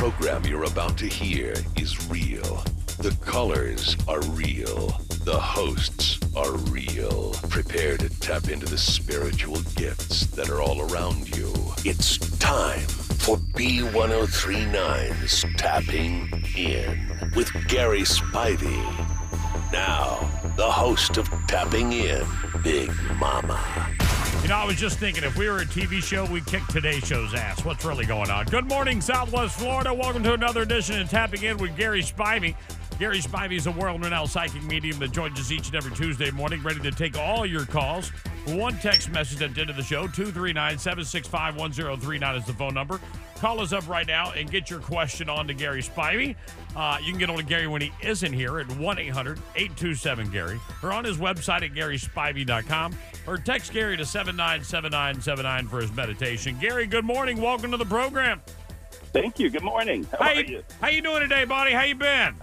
Program you're about to hear is real. The colors are real. The hosts are real. Prepare to tap into the spiritual gifts that are all around you. It's time for B1039's Tapping In with Gary Spivey. Now, the host of Tapping In, Big Mama. Know, I was just thinking if we were a TV show, we'd kick today's show's ass. What's really going on? Good morning, Southwest Florida. Welcome to another edition of Tapping In with Gary Spivey. Gary Spivey is a world renowned psychic medium that joins us each and every Tuesday morning, ready to take all your calls. One text message at the end of the show 239 765 1039 is the phone number. Call us up right now and get your question on to Gary Spivey. Uh, you can get on to Gary when he isn't here at 1 800 827 Gary or on his website at GarySpivey.com or text Gary to 797979 for his meditation. Gary, good morning. Welcome to the program. Thank you. Good morning. How How are you, you? how you doing today, buddy? How you been?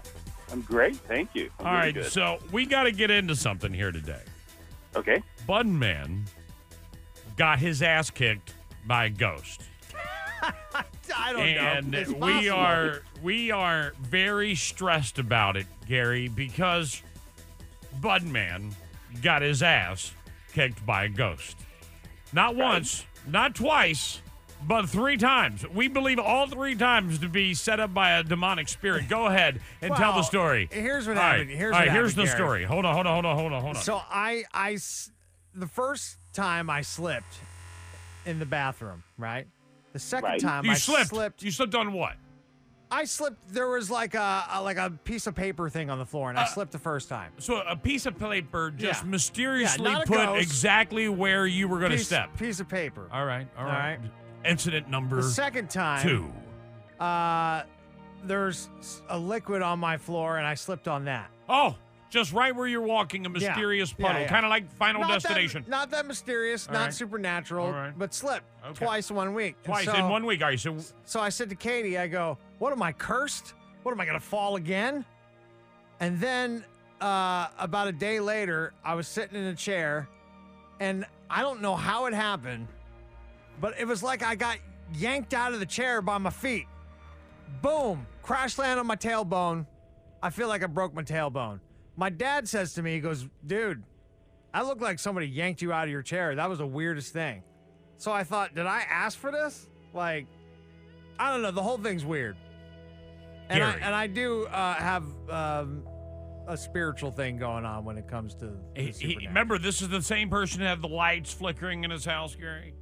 I'm great. Thank you. I'm All right, good. so we got to get into something here today. okay. Budman got his ass kicked by a ghost. I don't and know. It's we are we are very stressed about it, Gary, because Budman got his ass kicked by a ghost. Not once, not twice, but three times. We believe all three times to be set up by a demonic spirit. Go ahead and tell the story. here's what All right, happened. Here's all right, what here's the Gary. story. Hold on, hold on, hold on, hold on, hold on. So I, I, the first time I slipped in the bathroom, right? The second Right. time you I slipped. slipped, You slipped on what? I slipped. There was like a, a like a piece of paper thing on the floor, and I Uh, slipped the first time. So a piece of paper just Yeah. mysteriously Yeah, put ghost. exactly where you were going to step. piece of paper. All right, all All right. right. Incident number The second time, two. uh, there's a liquid on my floor, and I slipped on that. Oh, just right where you're walking, a mysterious Yeah, puddle, yeah. kind of like Final Not that- Destination. not that mysterious, All not right. supernatural, All right. but slipped Okay. twice in one week. And Twice so- in one week. All right, so So I said to Katie, I go, What am I cursed? What am I going to fall again? And then uh, about a day later, I was sitting in a chair and I don't know how it happened, but it was like I got yanked out of the chair by my feet. Boom, crash land on my tailbone. I feel like I broke my tailbone. My dad says to me, He goes, Dude, I look like somebody yanked you out of your chair. That was the weirdest thing. So I thought, Did I ask for this? Like, I don't know. The whole thing's weird. And I, Gary. and I do uh, have um, a spiritual thing going on when it comes to the he, he, remember this is the same person that had the lights flickering in his house, Gary.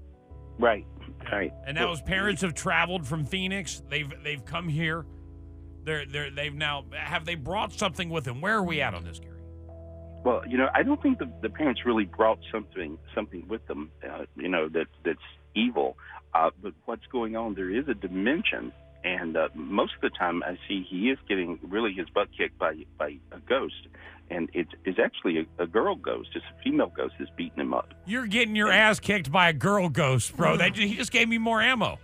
Right. Right. And now his parents have traveled from Phoenix. They've they've come here. They're they're they've now have they brought something with them? Where are we at on this, Gary? Well, you know, I don't think the, the parents really brought something something with them. Uh, you know that that's evil. Uh, but what's going on? There is a dimension, and uh, most of the time I see he is getting really his butt kicked by by a ghost, and it's it's actually a, a girl ghost. It's a female ghost that's beating him up. You're getting your ass kicked by a girl ghost, bro. That he just gave me more ammo.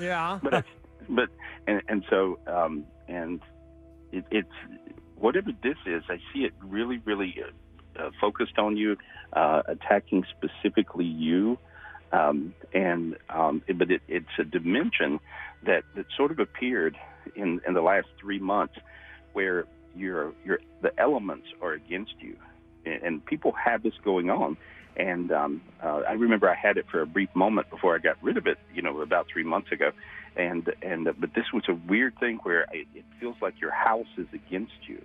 Yeah. but it's, but and and so um and it, it's whatever this is i see it really really uh, uh, focused on you uh attacking specifically you. Um and um it, but it, it's a dimension that that sort of appeared in in the last three months where your your the elements are against you. And, and people have this going on. And um, uh, I remember I had it for a brief moment before I got rid of it, you know, about three months ago, and and uh, but this was a weird thing where it, it feels like your house is against you,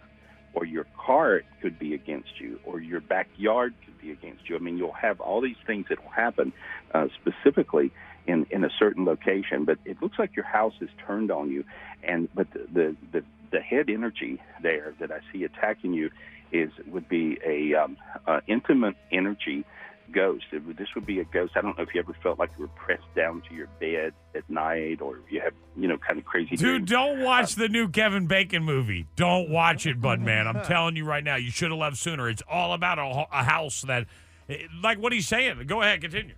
or your car could be against you, or your backyard could be against you. I mean, you'll have all these things that will happen uh, specifically in in a certain location, but it looks like your house is turned on you, and but the the, the the head energy there that I see attacking you is would be a um, uh, intimate energy ghost. It would, this would be a ghost. I don't know if you ever felt like you were pressed down to your bed at night, or you have you know kind of crazy. Dude, dreams. don't watch the new Kevin Bacon movie. Don't watch it, Bud Man. I'm telling you right now, you should have left sooner. It's all about a, a house that, eh, like what he's saying. Go ahead, continue.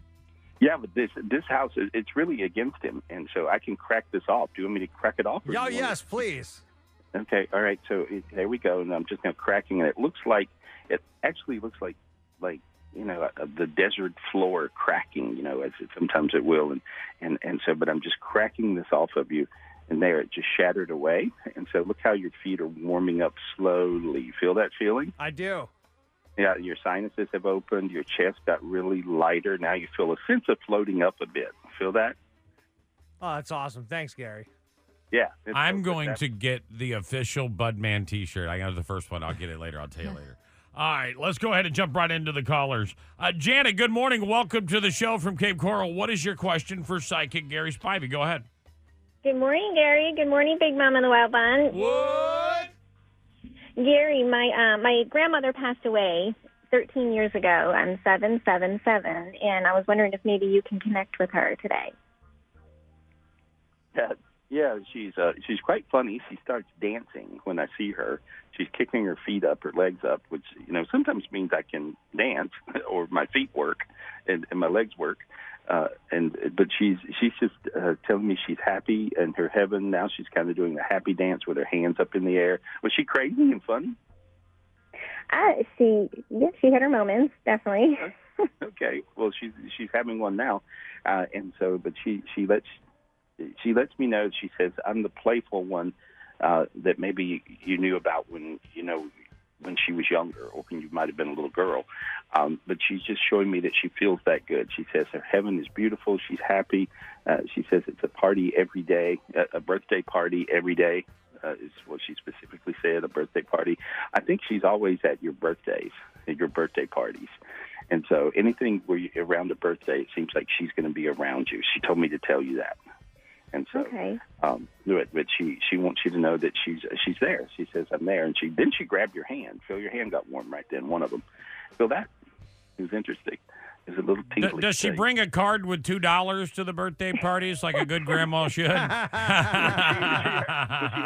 Yeah, but this this house is it's really against him, and so I can crack this off. Do you want me to crack it off? Oh, you want yes, please. Okay, all right. So it, there we go, and I'm just now cracking it. It looks like it actually looks like like you know uh, the desert floor cracking. You know, as it, sometimes it will, and and and so. But I'm just cracking this off of you, and there it just shattered away. And so look how your feet are warming up slowly. You feel that feeling? I do. Yeah, your sinuses have opened. Your chest got really lighter. Now you feel a sense of floating up a bit. Feel that? Oh, that's awesome. Thanks, Gary. Yeah. I'm so going to get the official Budman T-shirt. I got the first one. I'll get it later. I'll tell you later. All right, let's go ahead and jump right into the callers. Uh, Janet, good morning. Welcome to the show from Cape Coral. What is your question for psychic Gary Spivey? Go ahead. Good morning, Gary. Good morning, Big Mom and the Wild Bun. What? Gary, my uh, my grandmother passed away 13 years ago. I'm 777, and I was wondering if maybe you can connect with her today. Yeah, she's uh, she's quite funny. She starts dancing when I see her. She's kicking her feet up, her legs up, which you know sometimes means I can dance or my feet work and, and my legs work. Uh, and but she's she's just uh, telling me she's happy and her heaven now. She's kind of doing the happy dance with her hands up in the air. Was she crazy and funny? Uh, she, yeah, she had her moments, definitely. okay. Well, she's she's having one now, uh, and so but she she lets she lets me know. She says I'm the playful one uh, that maybe you knew about when you know when she was younger or when you might have been a little girl. Um, but she's just showing me that she feels that good. She says her heaven is beautiful. She's happy. Uh, she says it's a party every day, a, birthday party every day. Uh, is what she specifically said, a birthday party. I think she's always at your birthdays, at your birthday parties. And so anything where you around a birthday, it seems like she's going to be around you. She told me to tell you that. And so, Okay. um, but, but she she wants you to know that she's she's there. She says I'm there, and she then she grabbed your hand. Feel your hand got warm right then. One of them. Feel that? It was interesting. It a little D- tingly. does she thing. bring a card with two dollars to the birthday parties like a good grandma should? she, heard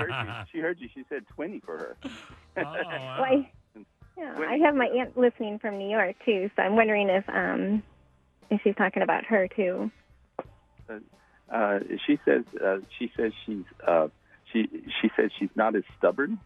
you. she heard you. She said twenty for her. Oh, wow. Well, I, yeah, I have my aunt listening from New York too, so I'm wondering if um if she's talking about her too. Uh, she says uh, she says she's uh, she she says she's not as stubborn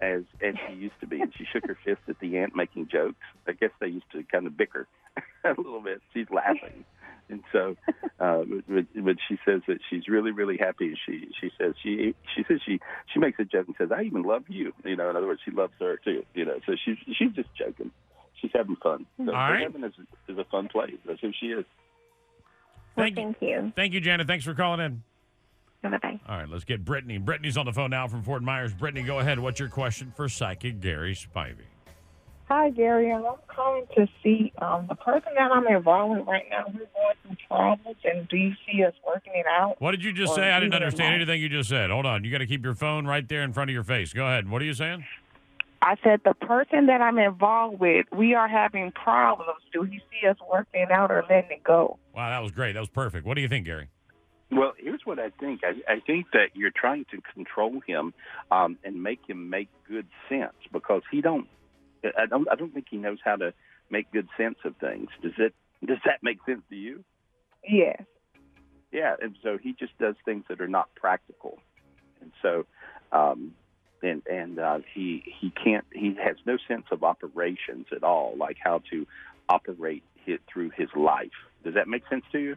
as as she used to be, and she shook her fist at the aunt making jokes. I guess they used to kind of bicker a little bit. She's laughing, and so uh, but, but she says that she's really really happy. She she says she she says she she makes a joke and says I even love you. You know, in other words, she loves her too. You know, so she's she's just joking. She's having fun. So All right. heaven is is a fun place. That's who she is. Thank well, you. thank you. Thank you, Janet. Thanks for calling in. Bye bye. All right, let's get Brittany. Brittany's on the phone now from Fort Myers. Brittany, go ahead. What's your question for psychic Gary Spivey? Hi, Gary. I'm calling to see um, the person that I'm involved with right now. We're going through problems, and do you see us working it out? What did you just say? I didn't understand anything you just said. Hold on. You got to keep your phone right there in front of your face. Go ahead. What are you saying? I said the person that I'm involved with, we are having problems. Do he see us working out or letting it go? Wow, that was great. That was perfect. What do you think, Gary? Well, here's what I think. I, I think that you're trying to control him um, and make him make good sense because he don't. I don't. I don't think he knows how to make good sense of things. Does it? Does that make sense to you? Yes. Yeah. And so he just does things that are not practical, and so, um, and and uh, he he can't. He has no sense of operations at all, like how to operate his, through his life. Does that make sense to you?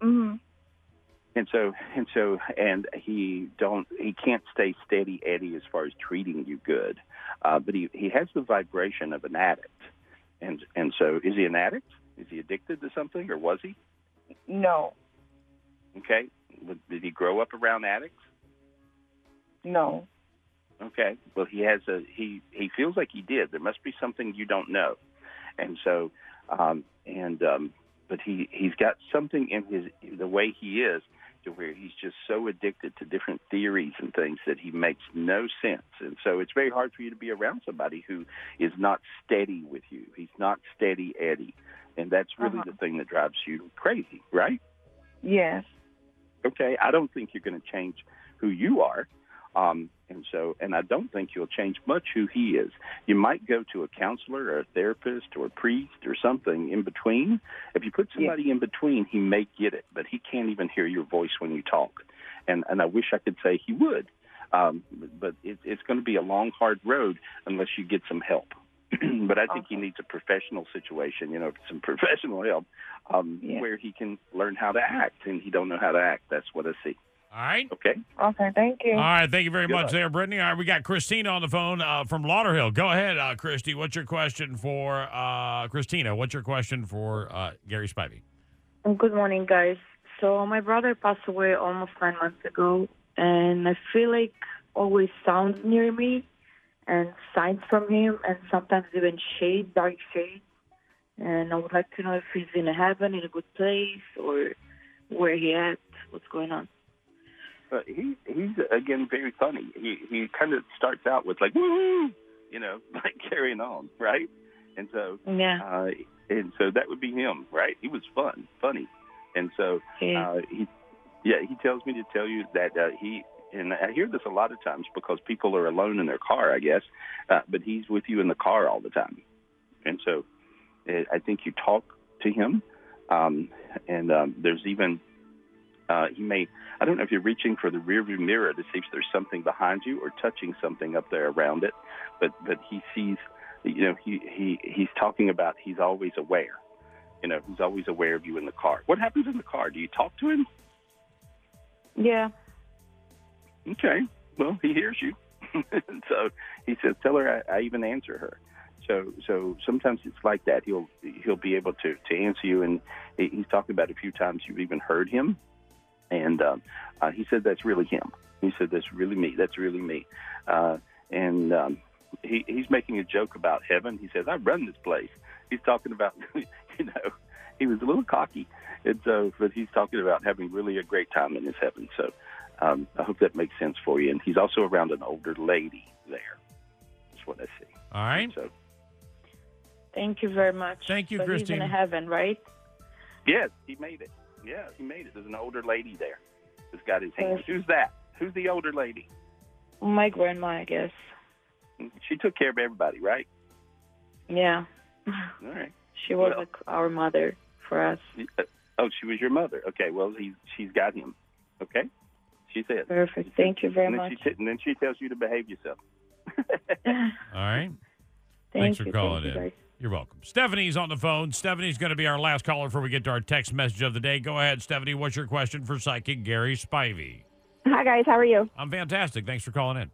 hmm and so and so and he don't he can't stay steady Eddie as far as treating you good, uh, but he he has the vibration of an addict, and and so is he an addict? Is he addicted to something, or was he? No. Okay, did he grow up around addicts? No. Okay, well he has a he he feels like he did. There must be something you don't know, and so um, and um, but he he's got something in his the way he is. to where he's just so addicted to different theories and things that he makes no sense. And so it's very hard for you to be around somebody who is not steady with you. He's not steady Eddie. And that's really Uh-huh. the thing that drives you crazy, right? Yes. Okay, I don't think you're going to change who you are. Um, and so, and I don't think you'll change much who he is. You might go to a counselor or a therapist or a priest or something in between. If you put somebody in between, he may get it, but he can't even hear your voice when you talk. And and I wish I could say he would, um, but it, it's going to be a long, hard road unless you get some help. but I think he needs a professional situation, you know, some professional help um, Yeah. where he can learn how to act, and he don't know how to act. That's what I see. All right. Okay. Okay, thank you. All right. Thank you very Good much luck. there, Brittany. All right. We got Christina on the phone uh, from Lauderhill. Go ahead, uh, Christy. What's your question for uh, Christina? What's your question for uh, Gary Spivey? Good morning, guys. So my brother passed away almost nine months ago, and I feel like always sounds near me, and signs from him, and sometimes even shade, dark shade. And I would like to know if he's in heaven, in a good place, or where he at, what's going on. Uh, he he's again very funny. He he kind of starts out with like woo, you know, like carrying on, right? And so Yeah. uh, and so that would be him, right? He was fun, funny, and so Yeah. uh, he yeah he tells me to tell you that uh, he and I hear this a lot of times because people are alone in their car, I guess, uh, but he's with you in the car all the time, and so uh, I think you talk to him, um, and um, there's even uh, he may I don't know if you're reaching for the rearview mirror to see if there's something behind you or touching something up there around it, but but he sees, you know, he he he's talking about he's always aware, you know, he's always aware of you in the car. What happens in the car? Do you talk to him? yeah. Okay, well he hears you, so he says, tell her I, I even answer her. So so sometimes it's like that. He'll he'll be able to to answer you, and he's talking about a few times you've even heard him, and um, uh, he said that's really him. He said that's really me. That's really me, uh, and um, he he's making a joke about heaven. He says I run this place. He's talking about you know he was a little cocky, and so but he's talking about having really a great time in his heaven. So um, I hope that makes sense for you. And he's also around an older lady there. That's what I see. All right. So Thank you very much. Thank you, but He's in heaven, right? yes, he made it. Yeah, he made it. There's an older lady there that's got his hand. Yes. Who's that? Who's the older lady? My grandma, I guess. She took care of everybody, right? Yeah. All right. She was Well- our mother for us. Uh, Oh, she was your mother. Okay. Well, he she's got him. Okay. She said. Perfect. Thank you very and then much. She t- and then she tells you to behave yourself. All right. Thanks Thank for calling thank you, in. You're welcome. Stephanie's on the phone. Stephanie's going to be our last caller before we get to our text message of the day. Go ahead, Stephanie. What's your question for psychic Gary Spivey? Hi, guys. How are you? I'm fantastic. Thanks for calling in.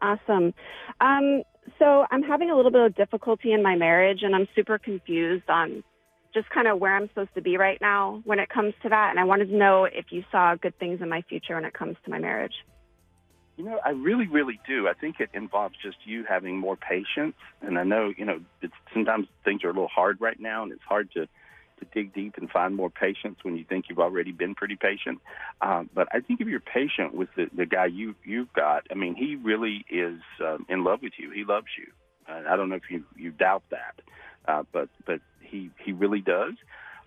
Awesome. Um, so I'm having a little bit of difficulty in my marriage, and I'm super confused on just kind of where I'm supposed to be right now when it comes to that. And I wanted to know if you saw good things in my future when it comes to my marriage. You know, I really, really do. I think it involves just you having more patience. And I know, you know, it's, sometimes things are a little hard right now, and it's hard to to dig deep and find more patience when you think you've already been pretty patient. Um, but I think if you're patient with the, the guy you you've got, I mean, he really is um, in love with you. He loves you. Uh, I don't know if you you doubt that, uh, but but he he really does.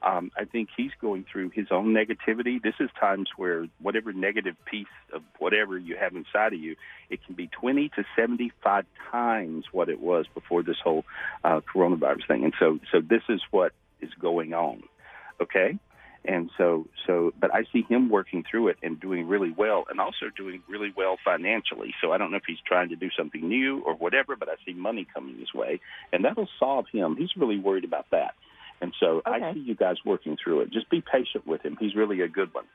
Um, I think he's going through his own negativity. This is times where whatever negative piece of whatever you have inside of you, it can be 20 to 75 times what it was before this whole uh, coronavirus thing. And so, so this is what is going on. Okay. And so, so, but I see him working through it and doing really well, and also doing really well financially. So I don't know if he's trying to do something new or whatever, but I see money coming his way, and that'll solve him. He's really worried about that. And so I see you guys working through it. Just be patient with him. He's really a good one.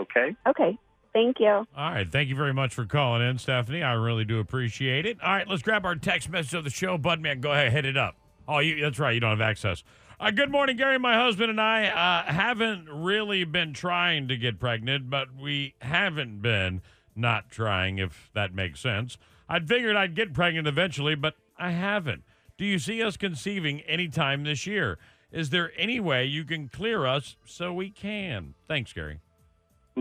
Okay? Okay. Thank you. All right. Thank you very much for calling in, Stephanie. I really do appreciate it. All right. Let's grab our text message of the show. Budman, go ahead, and hit it up. Oh, you, that's right. You don't have access. Uh, good morning, Gary. My husband and I uh, haven't really been trying to get pregnant, but we haven't been not trying, if that makes sense. I'd figured I'd get pregnant eventually, but I haven't. Do you see us conceiving anytime this year? Is there any way you can clear us so we can? Thanks, Gary.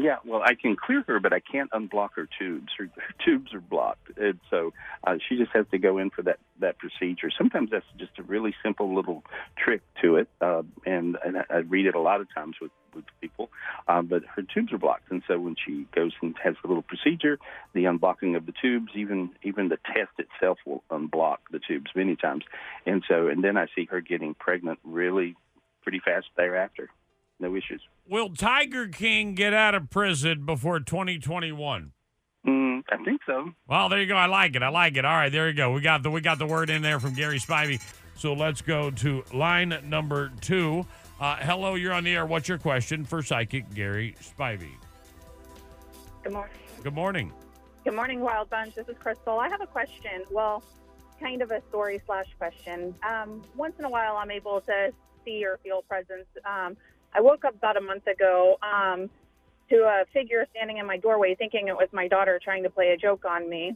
Yeah, well, I can clear her, but I can't unblock her tubes. Her, her tubes are blocked, and so uh, she just has to go in for that that procedure. Sometimes that's just a really simple little trick to it, uh, and and I, I read it a lot of times with with people. Um, but her tubes are blocked, and so when she goes and has the little procedure, the unblocking of the tubes, even even the test itself will unblock the tubes many times, and so and then I see her getting pregnant really pretty fast thereafter. No issues. Will Tiger King get out of prison before 2021? Mm, I think so. Well, there you go. I like it. I like it. All right, there you go. We got the we got the word in there from Gary Spivey. So let's go to line number two. Uh, hello, you're on the air. What's your question for psychic Gary Spivey? Good morning. Good morning. Good morning, Wild Bunch. This is Crystal. I have a question. Well, kind of a story slash question. Um, once in a while, I'm able to see or feel presence. Um, I woke up about a month ago um, to a figure standing in my doorway, thinking it was my daughter trying to play a joke on me.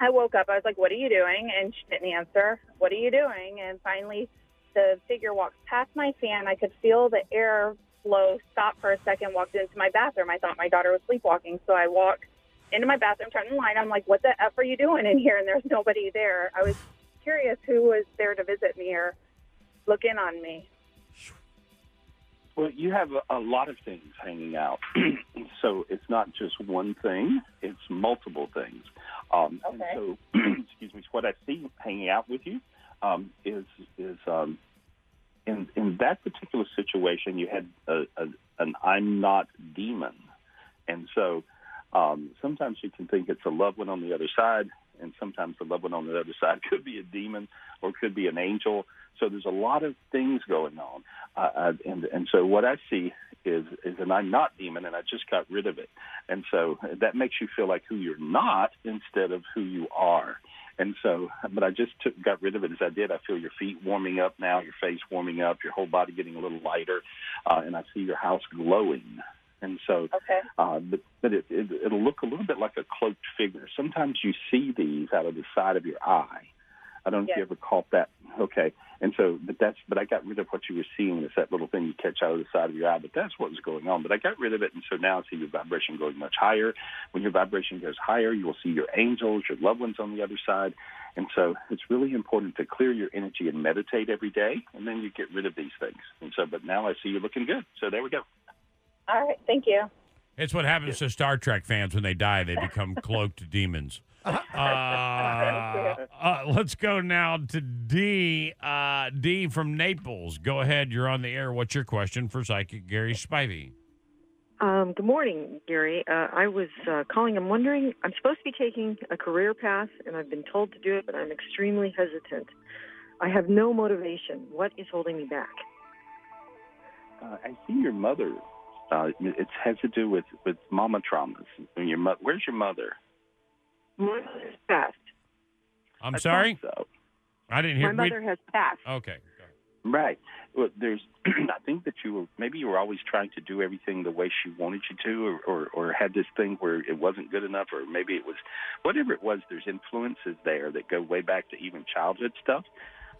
I woke up. I was like, "What are you doing?" And she didn't answer. What are you doing? And finally, the figure walked past my fan. I could feel the air flow stop for a second. Walked into my bathroom. I thought my daughter was sleepwalking, so I walked into my bathroom, turn the light. I'm like, "What the f are you doing in here?" And there's nobody there. I was curious who was there to visit me or look in on me. Well, you have a, a lot of things hanging out, so it's not just one thing; it's multiple things. Um, Okay. So, excuse me. What I see hanging out with you um, is is um, in in that particular situation, you had a, a, an "I'm not" demon, and so um, sometimes you can think it's a loved one on the other side, and sometimes the loved one on the other side could be a demon or could be an angel. So there's a lot of things going on, uh, uh, and and so what I see is is an I'm not demon, and I just got rid of it, and so that makes you feel like who you're not instead of who you are. And so, but I just took, got rid of it as I did. I feel your feet warming up now, your face warming up, your whole body getting a little lighter, uh, and I see your house glowing. And so, Okay. uh, but, but it, it, it'll look a little bit like a cloaked figure. Sometimes you see these out of the side of your eye. I don't know if you ever caught that. Okay, and so, but that's, but I got rid of what you were seeing. It's that little thing you catch out of the side of your eye. But that's what was going on. But I got rid of it, and so now I see your vibration going much higher. When your vibration goes higher, you will see your angels, your loved ones on the other side. And so, it's really important to clear your energy and meditate every day, and then you get rid of these things. And so, but now I see you looking good. So there we go. All right. Thank you. It's what happens to Star Trek fans when they die. They become cloaked demons. Uh, uh, let's go now to D. Uh, D from Naples. Go ahead. You're on the air. What's your question for psychic Gary Spivey? Um, good morning, Gary. Uh, I was uh, calling. I'm wondering. I'm supposed to be taking a career path, and I've been told to do it, but I'm extremely hesitant. I have no motivation. What is holding me back? Uh, I see your mother. Uh, it has to do with with mama traumas. When your mo- where's your mother? My mother's passed. I'm I sorry. So I didn't My hear. we- mother has passed. okay. right. Well, there's. I think that you were maybe you were always trying to do everything the way she wanted you to, or, or or had this thing where it wasn't good enough, or maybe it was whatever it was. There's influences there that go way back to even childhood stuff,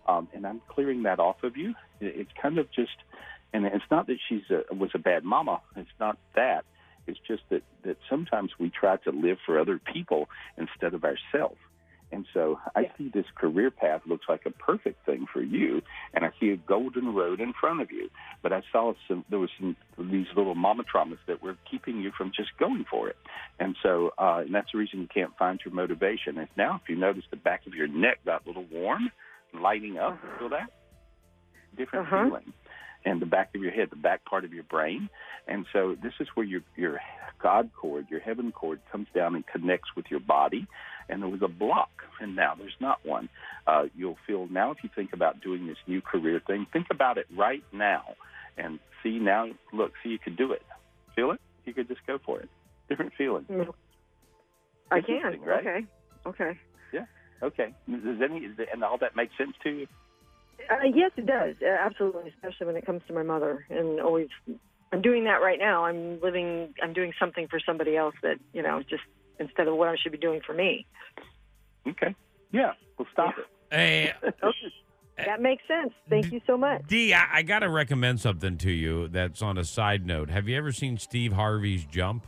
um, and I'm clearing that off of you. It- It's kind of just, and it's not that she's a, was a bad mama. It's not that. It's just that that sometimes we try to live for other people instead of ourselves. And so I see this career path looks like a perfect thing for you, and I see a golden road in front of you. But I saw some there was some these little mama traumas that were keeping you from just going for it. And so uh, and that's the reason you can't find your motivation. And now if you notice the back of your neck got a little warm, lighting up, feel that? Different Uh-huh. feeling. And the back of your head, the back part of your brain. And so this is where your your God cord, your heaven cord comes down and connects with your body. And there was a block, and now there's not one. Uh, you'll feel now if you think about doing this new career thing, think about it right now, and see now. Look, see you could do it. Feel it? You could just go for it. Different feeling. I can. right? Okay. Okay. Yeah. Okay. Does any and all that make sense to you? Uh, yes, it does. Uh, absolutely, especially when it comes to my mother. And always, I'm doing that right now. I'm living. I'm doing something for somebody else that you know, just instead of what I should be doing for me. Okay. Yeah. we'll stop it. Hey, That makes sense. Thank you so much. D, I, I got to recommend something to you that's on a side note. Have you ever seen Steve Harvey's Jump?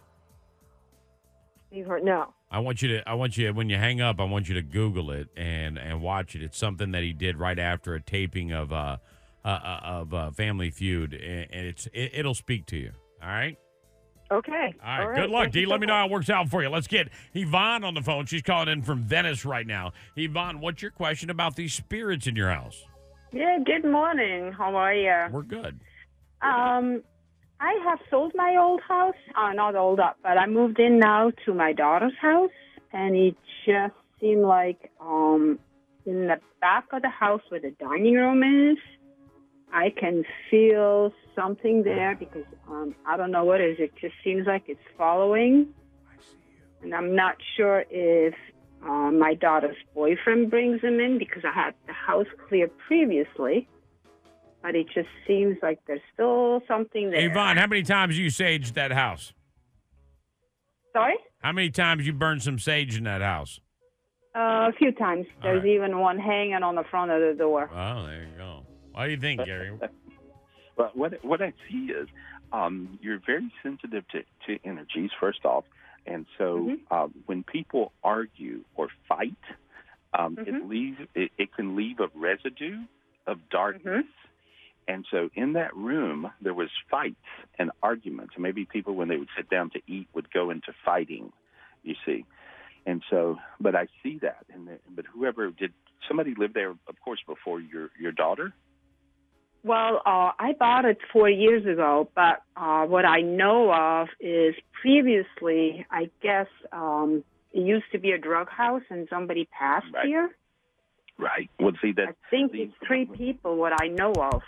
You've no. I want you to. I want you when you hang up. I want you to Google it and and watch it. It's something that he did right after a taping of uh, uh, uh of uh, Family Feud, and, and it's it, it'll speak to you. All right. Okay. All right. Good luck, Thank D. you Let so me know how it works out for you. Let's get Yvonne on the phone. She's calling in from Venice right now. Yvonne, what's your question about these spirits in your house? Yeah, good morning. How are you? We're good. Um, I have sold my old house. Uh, not old up, but I moved in now to my daughter's house, and it just seemed like um, in the back of the house where the dining room is, I can feel something there because um, I don't know what it is. It just seems like it's following, and I'm not sure if uh, my daughter's boyfriend brings him in because I had the house clear previously. But it just seems like there's still something there. Yvonne, how many times you saged that house? Sorry? How many times you burned some sage in that house? Uh, a few times. There's even one hanging on the front of the door. Oh, there you go. What do you think, Gary? But what what I see is um, you're very sensitive to, to energies, first off, and so uh, when people argue or fight, um, it leaves it, it can leave a residue of darkness. And so in that room, there was fights and arguments. And maybe people, when they would sit down to eat, would go into fighting. You see, and so, but I see that. And but whoever did, somebody lived there, of course, before your your daughter. Well, uh, I bought it four years ago, but uh, what I know of is previously, I guess, um, it used to be a drug house and somebody passed Right. here. Right. Well, see that. I think it's three people, what I know of,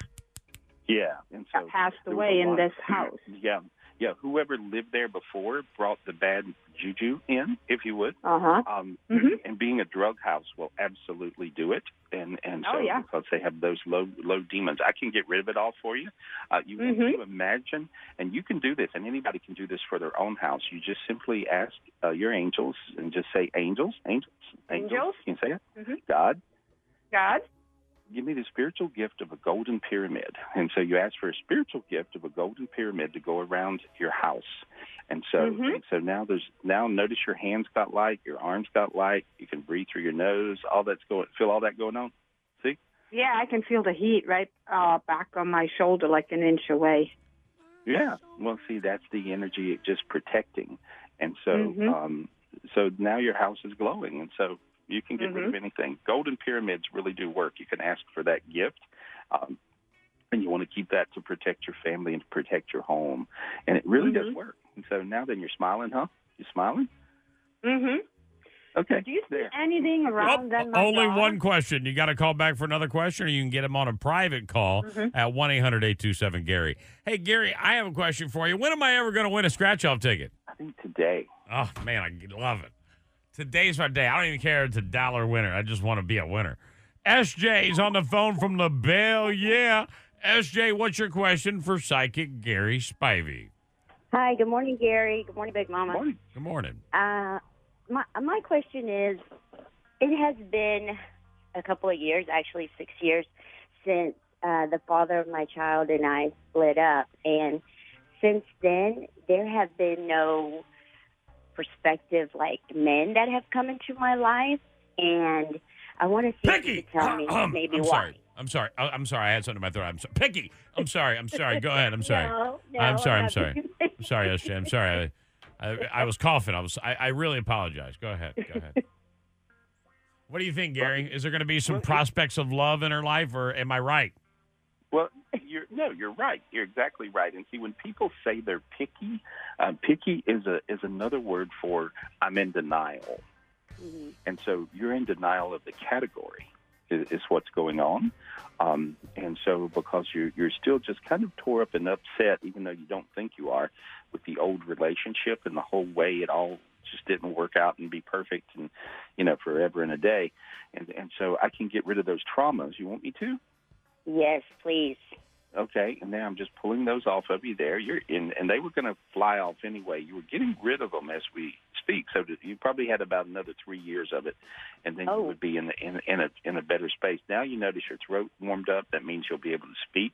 Yeah, and so passed away in this house. Yeah, yeah. Whoever lived there before brought the bad juju in, if you would. Uh huh. Um, Mhm. And being a drug house will absolutely do it, and and Oh, so yeah. because they have those low low demons, I can get rid of it all for you. Uh, you want Mhm. to imagine, and you can do this, and anybody can do this for their own house. You just simply ask uh, your angels and just say, "Angels, angels, Angels? Can you say it? Mhm. God, God? Give me the spiritual gift of a golden pyramid. And so you ask for a spiritual gift of a golden pyramid to go around your house. And so Mhm. and so now there's now notice your hands got light, your arms got light, you can breathe through your nose, all that's going feel all that going on? See? Yeah, I can feel the heat right uh, back on my shoulder, like an inch away. Yeah. Well see that's the energy it just protecting. And so Mhm. um so now your house is glowing and so you can get rid of Mhm. anything. Golden pyramids really do work. You can ask for that gift. Um, and you want to keep that to protect your family and to protect your home. And it really does Mhm. work. And so now then you're smiling, huh? You're smiling? Mm-hmm. Okay. Do you see there. anything around then? my Only daughter? one question. You got to call back for another question, or you can get him on a private call Mhm. at 1 800 827 Gary. Hey, Gary, I have a question for you. When am I ever going to win a scratch off ticket? I think today. Oh, man, I love it. Today's my day. I don't even care if it's a dollar winner. I just want to be a winner. SJ's on the phone from LaBelle. Yeah. SJ, what's your question for psychic Gary Spivey? Hi, good morning, Gary. Good morning, Big Mama. Good morning. Uh, my my question is, it has been a couple of years, actually six years, since uh, the father of my child and I split up, and since then there have been no prospective like men that have come into my life, and I want to see if you could tell me Um, maybe I'm why. sorry. I'm sorry. I- I'm sorry. I had something in my throat. I'm sorry. Picky. I'm sorry. I'm sorry. Go ahead. I'm sorry. No, no, I'm sorry. I'm sorry. I'm sorry, SJ. I'm sorry. I, I, I was coughing. I was. I, I really apologize. Go ahead. Go ahead. What do you think, Gary? Is there going to be some prospects of love in her life, or am I right? Well, you're no, you're right. You're exactly right. And see, when people say they're picky, uh, picky is a is another word for I'm in denial. And so you're in denial of the category is, is what's going on. Um, and so because you're you're still just kind of tore up and upset, even though you don't think you are, with the old relationship and the whole way it all just didn't work out and be perfect and you know forever and a day. And and so I can get rid of those traumas. You want me to? Yes, please. Okay, and now I'm just pulling those off of you there. You're in, and they were going to fly off anyway. You were getting rid of them as we speak, so you probably had about another three years of it, and then you would be in, the, in in a in a better space. Now you notice your throat warmed up. That means you'll be able to speak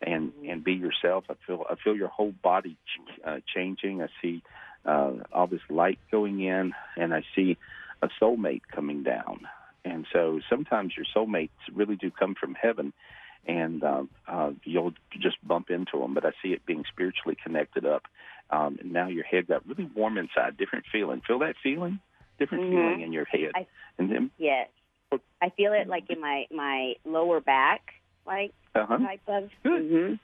and and be yourself. I feel I feel your whole body ch- uh, changing. I see uh, all this light going in, and I see a soulmate coming down. And so sometimes your soulmates really do come from heaven, and uh, uh, you'll just bump into them. But I see it being spiritually connected up. Um, and now your head got really warm inside, different feeling. Feel that feeling? Different Mhm. feeling in your head. I- and then, Yes. I feel it like in my my lower back, like uh-huh. type of. hmm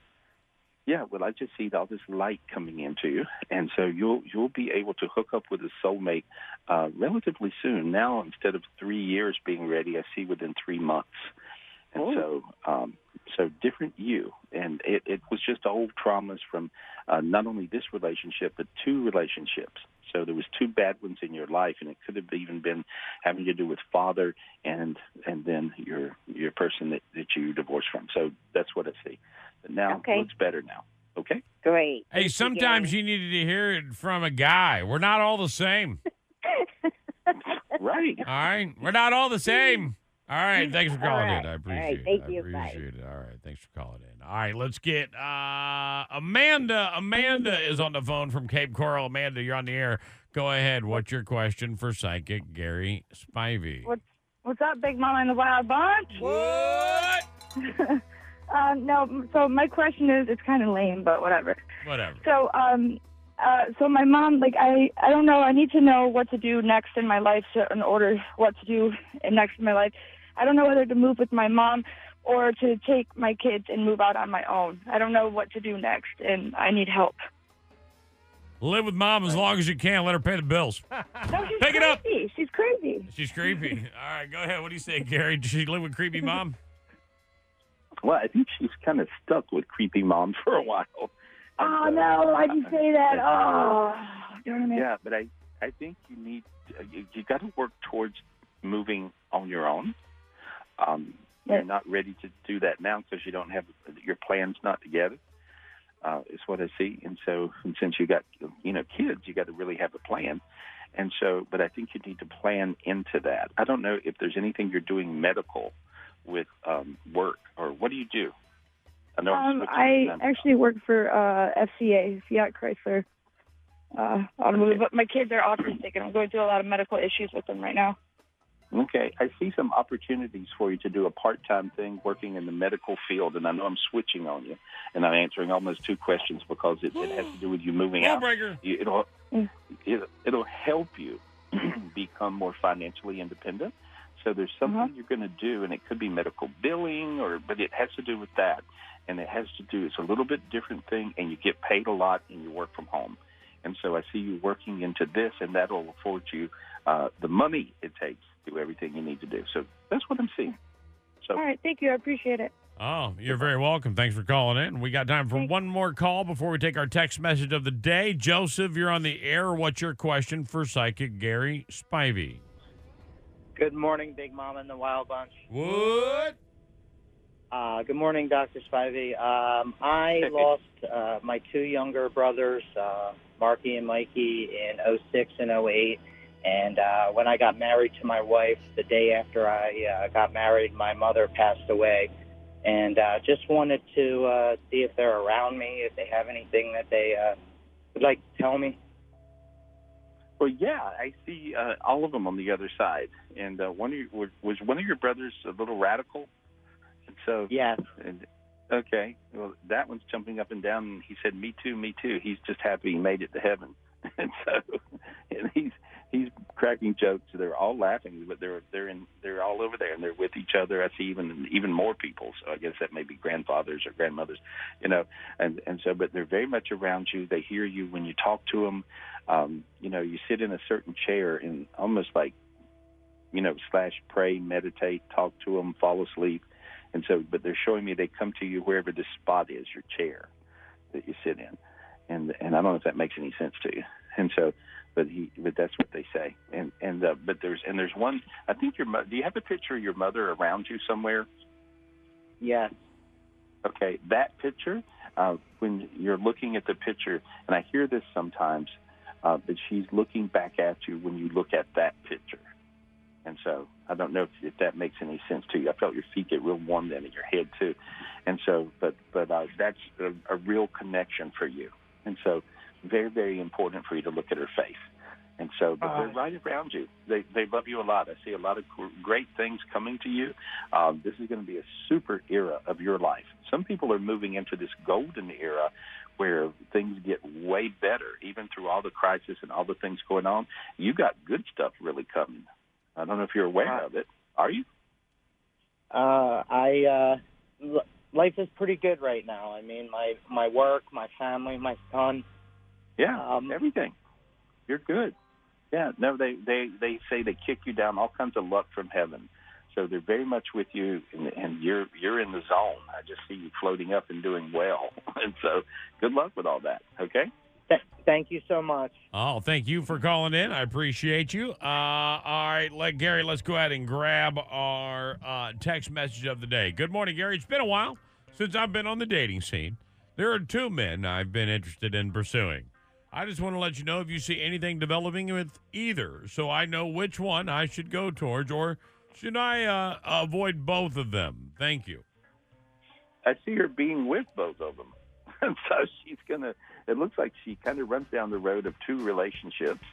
Yeah, well, I just see all this light coming into you, and so you'll you'll be able to hook up with a soulmate uh, relatively soon. Now, instead of three years being ready, I see within three months. And so, um, so different you, and it, it was just old traumas from uh, not only this relationship but two relationships. So there was two bad ones in your life, and it could have even been having to do with father and and then your your person that, that you divorced from. So that's what I see. But now Okay. it looks better now. Okay. Great. Hey, sometimes you needed to hear it from a guy. We're not all the same. right. All right. We're not all the same. All right. Thanks for calling right. in. I All appreciate right. it. Thank I you. Bye. it. All right. Thanks for calling in. All right. Let's get uh, Amanda. Amanda is on the phone from Cape Coral. Amanda, you're on the air. Go ahead. What's your question for psychic Gary Spivey? What's What's up, Big Mama and the Wild Bunch? What? uh, no, so my question is, it's kind of lame, but whatever. Whatever. So, um, uh, so my mom, like, I, I don't know. I need to know what to do next in my life, so in order what to do next in my life. I don't know whether to move with my mom or to take my kids and move out on my own. I don't know what to do next, and I need help. Live with mom as long as you can. Let her pay the bills. No, she's Pick it up. She's crazy. She's creepy. All right. Go ahead. What do you say, Gary? Does she live with creepy mom? Well, I think she's kind of stuck with creepy mom for a while. Oh no! Why'd you say that? Uh, oh, darn it. Yeah, but I I think you need uh, you, you got to work towards moving on your own. Um, You're not ready to do that now because you don't have your plans not together. Uh, is what I see, and so and since you got you know kids, you got to really have a plan. And so, but I think you need to plan into that. I don't know if there's anything you're doing medical with um, work or what do you do? I know Um, I actually work for uh, FCA, Fiat Chrysler uh, Automobile, but my kids are autistic, and I'm going through a lot of medical issues with them right now. Okay, I see some opportunities for you to do a part-time thing working in the medical field, and I know I'm switching on you, and I'm answering almost two questions because it, it has to do with you moving out. Deal-breaker. You- It'll it, it'll help you become more financially independent. So there's something you're going to do, and it could be medical billing, or but it has to do with that, and it has to do. It's a little bit different thing, and you get paid a lot, and you work from home. And so I see you working into this, and that'll afford you uh, the money it takes to do everything you need to do. So that's what I'm seeing. So All right, thank you. I appreciate it. Oh, you're very welcome. Thanks for calling in. We got time for one more call before we take our text message of the day. Joseph, you're on the air. What's your question for psychic Gary Spivey? Good morning, Big Mama and the Wild Bunch. What? Uh, good morning, Dr. Spivey. Um, I lost uh, my two younger brothers, uh, Marky and Mikey, in 06 and 08. And uh, when I got married to my wife, the day after I uh, got married, my mother passed away. And uh, just wanted to uh, see if they're around me, if they have anything that they uh, would like to tell me. Well, yeah, I see uh, all of them on the other side. And uh, one of you, was- was one of your brothers a little radical? And so yes. And, okay, well, that one's jumping up and down. And he said, "Me too, me too." He's just happy he made it to heaven, and so and he's he's cracking jokes. They're all laughing, but they're they're in they're all over there and they're with each other. I see even even more people. So I guess that may be grandfathers or grandmothers, you know. And and so, but they're very much around you. They hear you when you talk to them. Um, you know, you sit in a certain chair and almost like, you know, slash pray, meditate, talk to them, fall asleep. And so, but they're showing me they come to you wherever the spot is, your chair that you sit in. And and I don't know if that makes any sense to you. And so, but he, but that's what they say. And and uh, but there's and there's one. I think your mo- do you have a picture of your mother around you somewhere? Yes. Okay, that picture. Uh, when you're looking at the picture, and I hear this sometimes, uh, but she's looking back at you when you look at that picture. And so I don't know if, if that makes any sense to you. I felt your feet get real warm then in your head too. And so, but but uh, that's a, a real connection for you. And so, very, very important for you to look at her face. And so, but they're right around you. They they love you a lot. I see a lot of great things coming to you. Um, this is going to be a super era of your life. Some people are moving into this golden era where things get way better, even through all the crisis and all the things going on. You got good stuff really coming. I don't know if you're aware of it. Are you? Uh, I uh, l- life is pretty good right now. I mean, my my work, my family, my son. Yeah, Um, everything. You're good. Yeah, no, they they they say they kick you down all kinds of luck from heaven. So they're very much with you, and, and you're you're in the zone. I just see you floating up and doing well, and so good luck with all that. Okay. Th- thank you so much. Oh, thank you for calling in. I appreciate you. Uh, all right, let Gary. Let's go ahead and grab our uh, text message of the day. Good morning, Gary. It's been a while since I've been on the dating scene. There are two men I've been interested in pursuing. I just want to let you know if you see anything developing with either, so I know which one I should go towards, or should I uh, avoid both of them? Thank you. I see her being with both of them, and so she's gonna. It looks like she kind of runs down the road of two relationships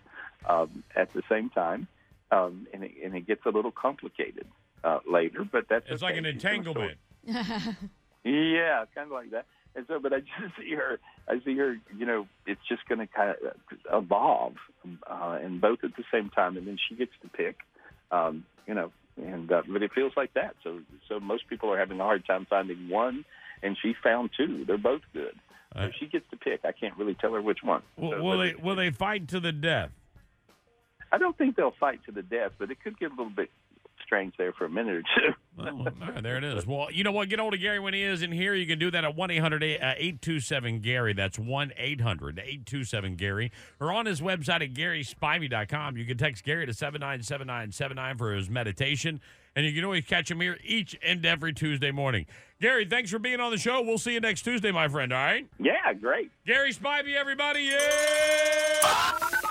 um, at the same time, um, and, it, and it gets a little complicated uh, later. But that's It's okay. like an She's gonna sort- entanglement. Yeah, kind of like that. And so, but I just see her. I see her. You know, it's just going to kind of evolve, uh, and both at the same time, and then she gets to pick. Um, you know, and uh, but it feels like that. So, so most people are having a hard time finding one, and she found two. They're both good. So she gets to pick. I can't really tell her which one. Will, So, will they will they fight to the death? I don't think they'll fight to the death, but it could get a little bit strange there for a minute or two. Well, there it is. Well, you know what? Get hold of Gary when he is in here. You can do that at 1 800 uh, 827 Gary. That's 1 800 827 Gary. Or on his website at GarySpivey.com. You can text Gary to 797979 for his meditation. And you can always catch him here each and every Tuesday morning. Gary, thanks for being on the show. We'll see you next Tuesday, my friend. All right? Yeah, great. Gary Spivey, everybody. Yeah!